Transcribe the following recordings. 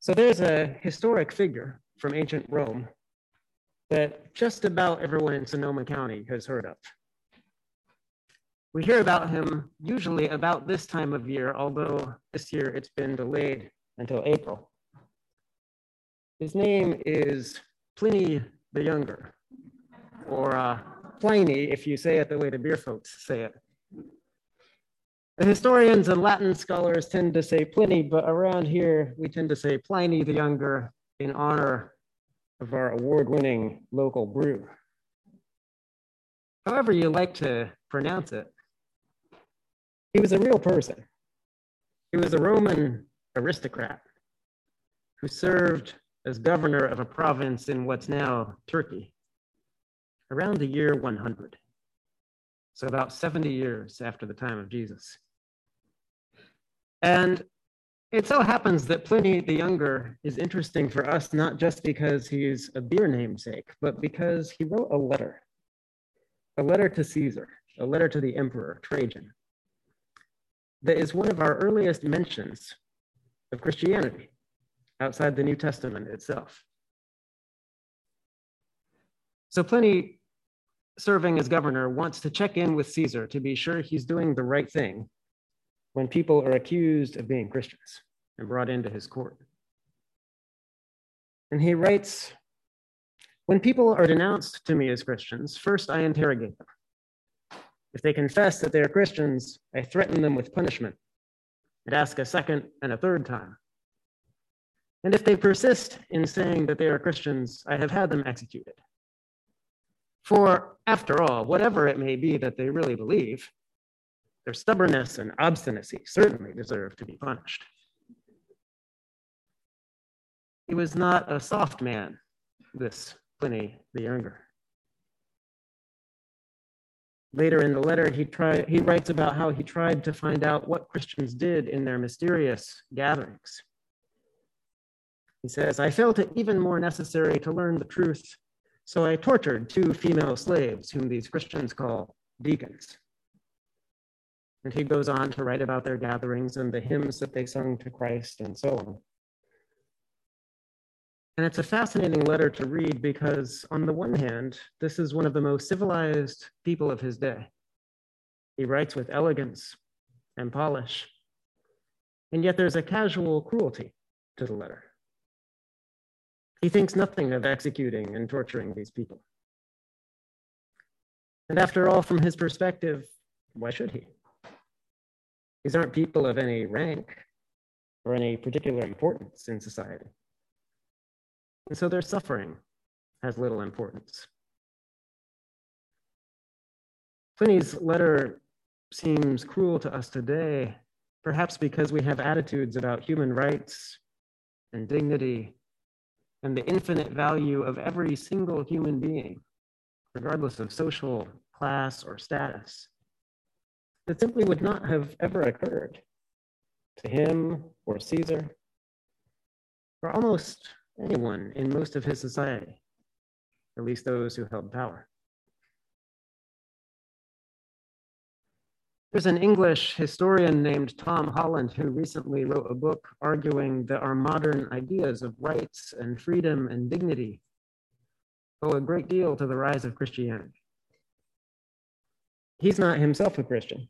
So there's a historic figure from ancient Rome that just about everyone in Sonoma County has heard of. We hear about him usually about this time of year, although this year it's been delayed until April. His name is Pliny the Younger, or uh, Pliny if you say it the way the beer folks say it. The historians and Latin scholars tend to say Pliny, but around here we tend to say Pliny the Younger in honor of our award-winning local brew. However you like to pronounce it, he was a real person. He was a Roman aristocrat who served as governor of a province in what's now Turkey around the year 100. So about 70 years after the time of Jesus. And it so happens that Pliny the Younger is interesting for us, not just because he's a beer namesake, but because he wrote a letter, a letter to Caesar, a letter to the emperor, Trajan, that is one of our earliest mentions of Christianity outside the New Testament itself. So Pliny, serving as governor, wants to check in with Caesar to be sure he's doing the right thing when people are accused of being Christians and brought into his court. And he writes, when people are denounced to me as Christians, first I interrogate them. If they confess that they are Christians, I threaten them with punishment and ask a second and a third time. And if they persist in saying that they are Christians, I have had them executed. For after all, whatever it may be that they really believe, their stubbornness and obstinacy certainly deserve to be punished. He was not a soft man, this Pliny the Younger. Later in the letter, he, try, he writes about how he tried to find out what Christians did in their mysterious gatherings. He says, I felt it even more necessary to learn the truth, so I tortured two female slaves, whom these Christians call deacons. And he goes on to write about their gatherings and the hymns that they sung to Christ and so on. And it's a fascinating letter to read because, on the one hand, this is one of the most civilized people of his day. He writes with elegance and polish. And yet there's a casual cruelty to the letter. He thinks nothing of executing and torturing these people. And after all, from his perspective, why should he? These aren't people of any rank or any particular importance in society. And so their suffering has little importance. Pliny's letter seems cruel to us today, perhaps because we have attitudes about human rights and dignity and the infinite value of every single human being, regardless of social class or status that simply would not have ever occurred to him or Caesar or almost anyone in most of his society, at least those who held power. There's an English historian named Tom Holland who recently wrote a book arguing that our modern ideas of rights and freedom and dignity owe a great deal to the rise of Christianity. He's not himself a Christian,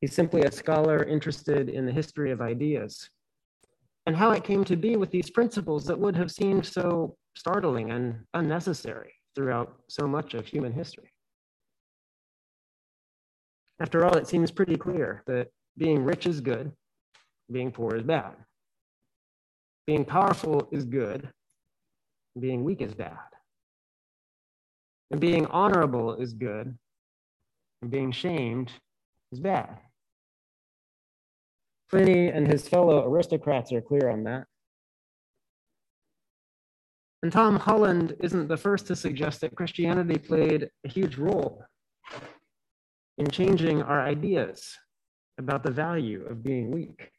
He's simply a scholar interested in the history of ideas and how it came to be with these principles that would have seemed so startling and unnecessary throughout so much of human history. After all, it seems pretty clear that being rich is good, being poor is bad. Being powerful is good, being weak is bad. And being honorable is good, and being shamed is bad. Pliny and his fellow aristocrats are clear on that. And Tom Holland isn't the first to suggest that Christianity played a huge role in changing our ideas about the value of being weak,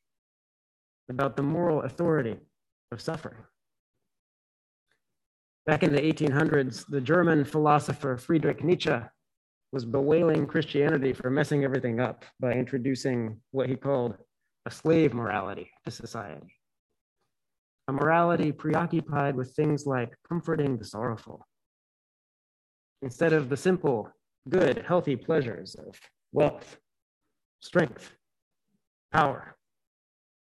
about the moral authority of suffering. Back in the 1800s, the German philosopher Friedrich Nietzsche was bewailing Christianity for messing everything up by introducing what he called a slave morality to society. a morality preoccupied with things like comforting the sorrowful, instead of the simple, good, healthy pleasures of wealth, strength, power,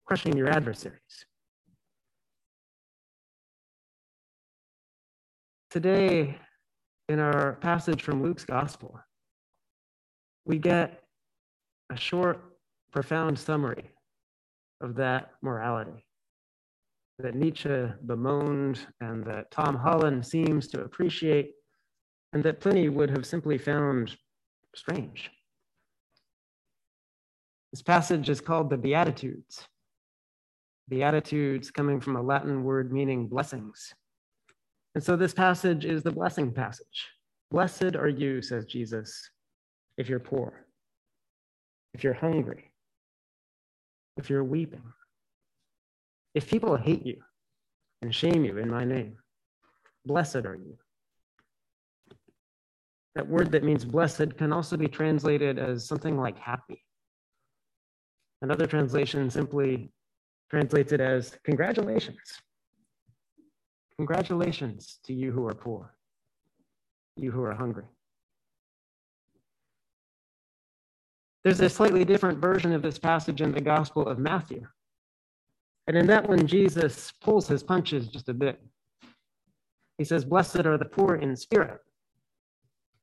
crushing your adversaries. Today, in our passage from Luke's gospel, we get a short, profound summary of that morality that Nietzsche bemoaned and that Tom Holland seems to appreciate, and that Pliny would have simply found strange. This passage is called the Beatitudes. Beatitudes coming from a Latin word meaning blessings. And so this passage is the blessing passage. Blessed are you, says Jesus, if you're poor, if you're hungry, if you're weeping, if people hate you and shame you in my name. Blessed are you. That word that means blessed can also be translated as something like happy. Another translation simply translates it as congratulations. Congratulations to you who are poor, you who are hungry. There's a slightly different version of this passage in the Gospel of Matthew. And in that one, Jesus pulls his punches just a bit. He says, Blessed are the poor in spirit,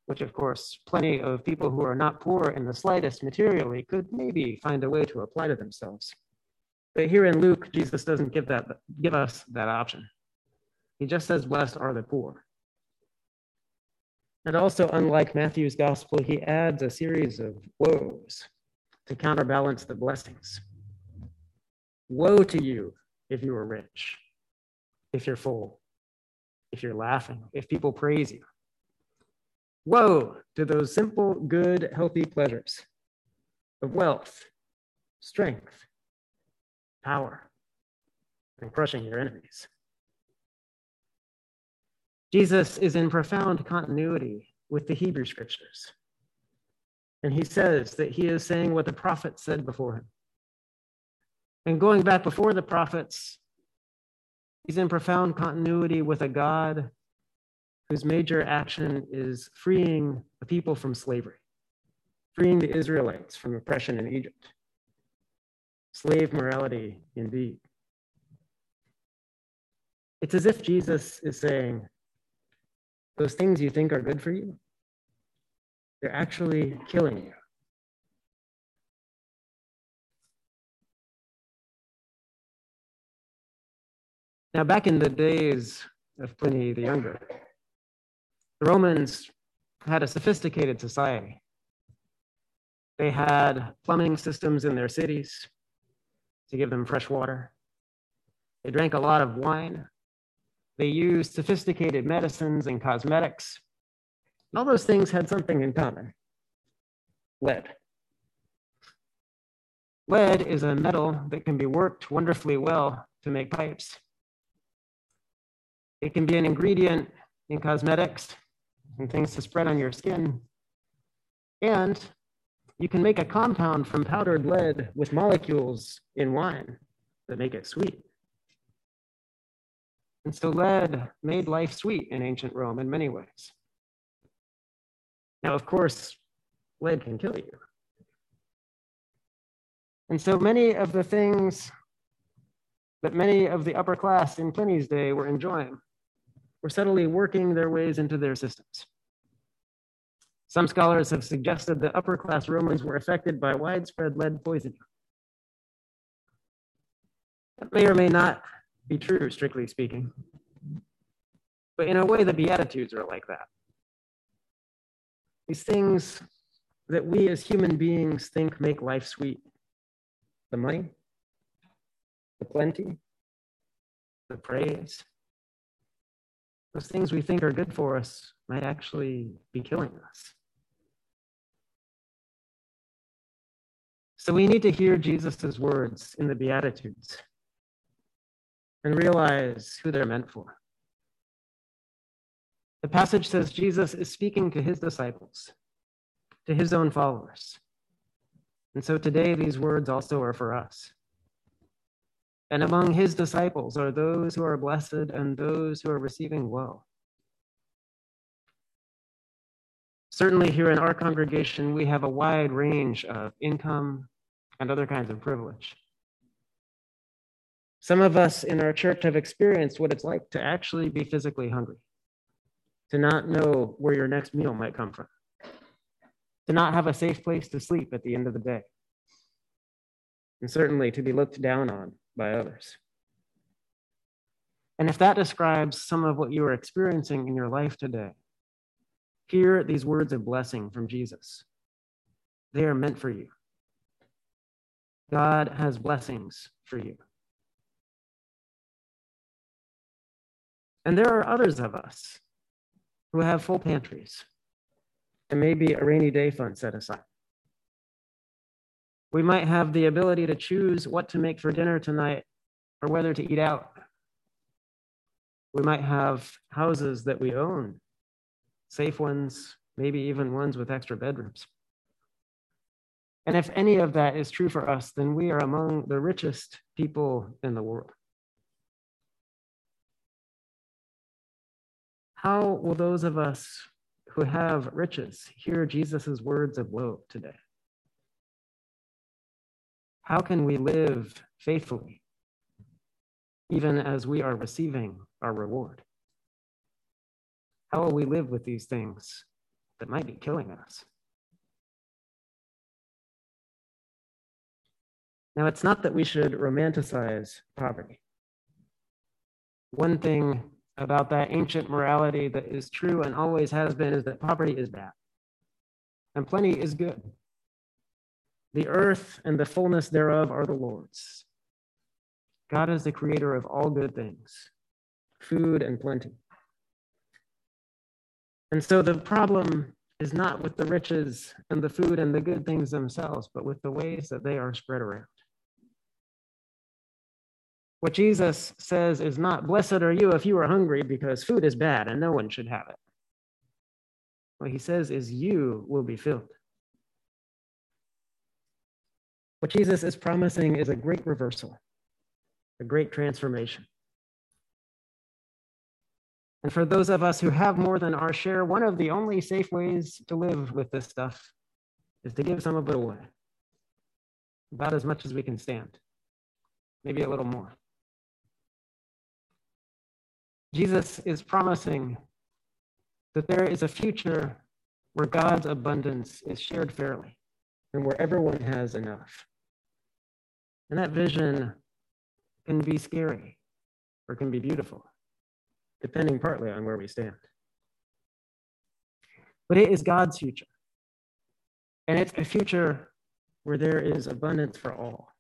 which, of course, plenty of people who are not poor in the slightest materially could maybe find a way to apply to themselves. But here in Luke, Jesus doesn't give, that, give us that option. He just says, Blessed are the poor. And also, unlike Matthew's gospel, he adds a series of woes to counterbalance the blessings. Woe to you if you are rich, if you're full, if you're laughing, if people praise you. Woe to those simple, good, healthy pleasures of wealth, strength, power, and crushing your enemies. Jesus is in profound continuity with the Hebrew scriptures. And he says that he is saying what the prophets said before him. And going back before the prophets, he's in profound continuity with a God whose major action is freeing the people from slavery, freeing the Israelites from oppression in Egypt. Slave morality, indeed. It's as if Jesus is saying, those things you think are good for you, they're actually killing you. Now, back in the days of Pliny the Younger, the Romans had a sophisticated society. They had plumbing systems in their cities to give them fresh water. They drank a lot of wine. They used sophisticated medicines and cosmetics. All those things had something in common lead. Lead is a metal that can be worked wonderfully well to make pipes. It can be an ingredient in cosmetics and things to spread on your skin. And you can make a compound from powdered lead with molecules in wine that make it sweet. And so lead made life sweet in ancient Rome in many ways. Now, of course, lead can kill you. And so many of the things that many of the upper class in Pliny's day were enjoying were subtly working their ways into their systems. Some scholars have suggested that upper class Romans were affected by widespread lead poisoning. That may or may not be true, strictly speaking. But in a way, the Beatitudes are like that. These things that we as human beings think make life sweet the money, the plenty, the praise, those things we think are good for us might actually be killing us. So we need to hear Jesus' words in the Beatitudes and realize who they're meant for. The passage says Jesus is speaking to his disciples, to his own followers. And so today, these words also are for us. And among his disciples are those who are blessed and those who are receiving well. Certainly, here in our congregation, we have a wide range of income and other kinds of privilege. Some of us in our church have experienced what it's like to actually be physically hungry, to not know where your next meal might come from, to not have a safe place to sleep at the end of the day, and certainly to be looked down on by others. And if that describes some of what you are experiencing in your life today, hear these words of blessing from Jesus. They are meant for you. God has blessings for you. And there are others of us who have full pantries and maybe a rainy day fund set aside. We might have the ability to choose what to make for dinner tonight or whether to eat out. We might have houses that we own, safe ones, maybe even ones with extra bedrooms. And if any of that is true for us, then we are among the richest people in the world. How will those of us who have riches hear Jesus' words of woe today? How can we live faithfully, even as we are receiving our reward? How will we live with these things that might be killing us? Now, it's not that we should romanticize poverty. One thing about that ancient morality that is true and always has been is that poverty is bad and plenty is good. The earth and the fullness thereof are the Lord's. God is the creator of all good things, food and plenty. And so the problem is not with the riches and the food and the good things themselves, but with the ways that they are spread around. What Jesus says is not, Blessed are you if you are hungry because food is bad and no one should have it. What he says is, You will be filled. What Jesus is promising is a great reversal, a great transformation. And for those of us who have more than our share, one of the only safe ways to live with this stuff is to give some of it away, about as much as we can stand, maybe a little more. Jesus is promising that there is a future where God's abundance is shared fairly and where everyone has enough. And that vision can be scary or can be beautiful, depending partly on where we stand. But it is God's future. And it's a future where there is abundance for all.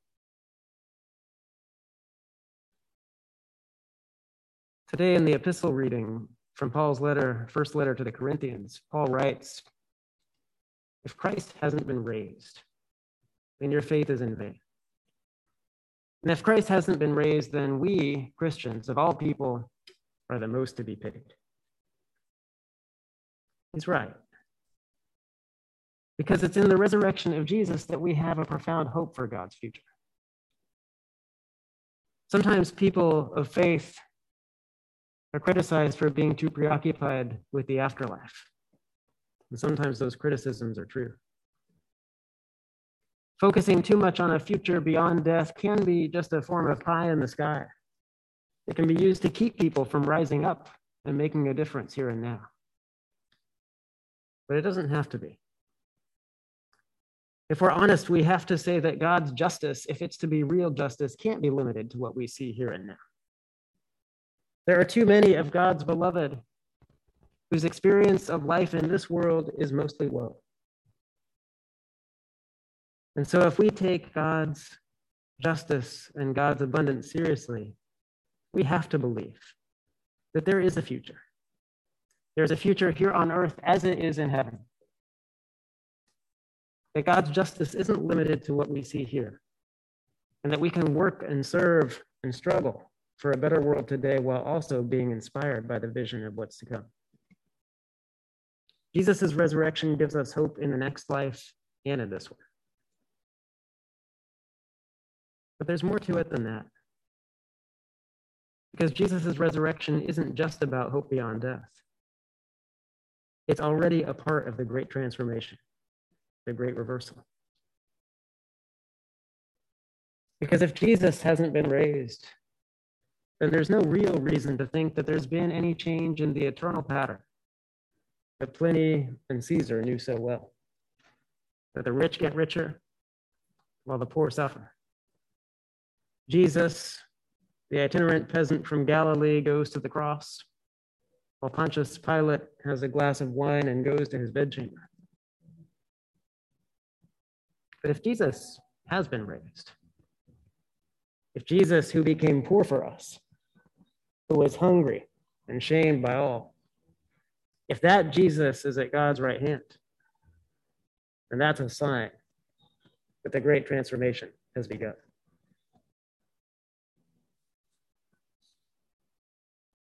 Today, in the epistle reading from Paul's letter, first letter to the Corinthians, Paul writes If Christ hasn't been raised, then your faith is in vain. And if Christ hasn't been raised, then we, Christians of all people, are the most to be pitied. He's right. Because it's in the resurrection of Jesus that we have a profound hope for God's future. Sometimes people of faith are criticized for being too preoccupied with the afterlife. And sometimes those criticisms are true. Focusing too much on a future beyond death can be just a form of pie in the sky. It can be used to keep people from rising up and making a difference here and now. But it doesn't have to be. If we're honest, we have to say that God's justice, if it's to be real justice, can't be limited to what we see here and now. There are too many of God's beloved whose experience of life in this world is mostly woe. And so, if we take God's justice and God's abundance seriously, we have to believe that there is a future. There's a future here on earth as it is in heaven. That God's justice isn't limited to what we see here, and that we can work and serve and struggle for a better world today while also being inspired by the vision of what's to come. Jesus' resurrection gives us hope in the next life and in this one. But there's more to it than that. Because Jesus' resurrection isn't just about hope beyond death. It's already a part of the great transformation, the great reversal. Because if Jesus hasn't been raised, then there's no real reason to think that there's been any change in the eternal pattern that Pliny and Caesar knew so well that the rich get richer while the poor suffer. Jesus, the itinerant peasant from Galilee, goes to the cross, while Pontius Pilate has a glass of wine and goes to his bedchamber. But if Jesus has been raised, if Jesus, who became poor for us, who was hungry and shamed by all, if that Jesus is at God's right hand, then that's a sign that the great transformation has begun.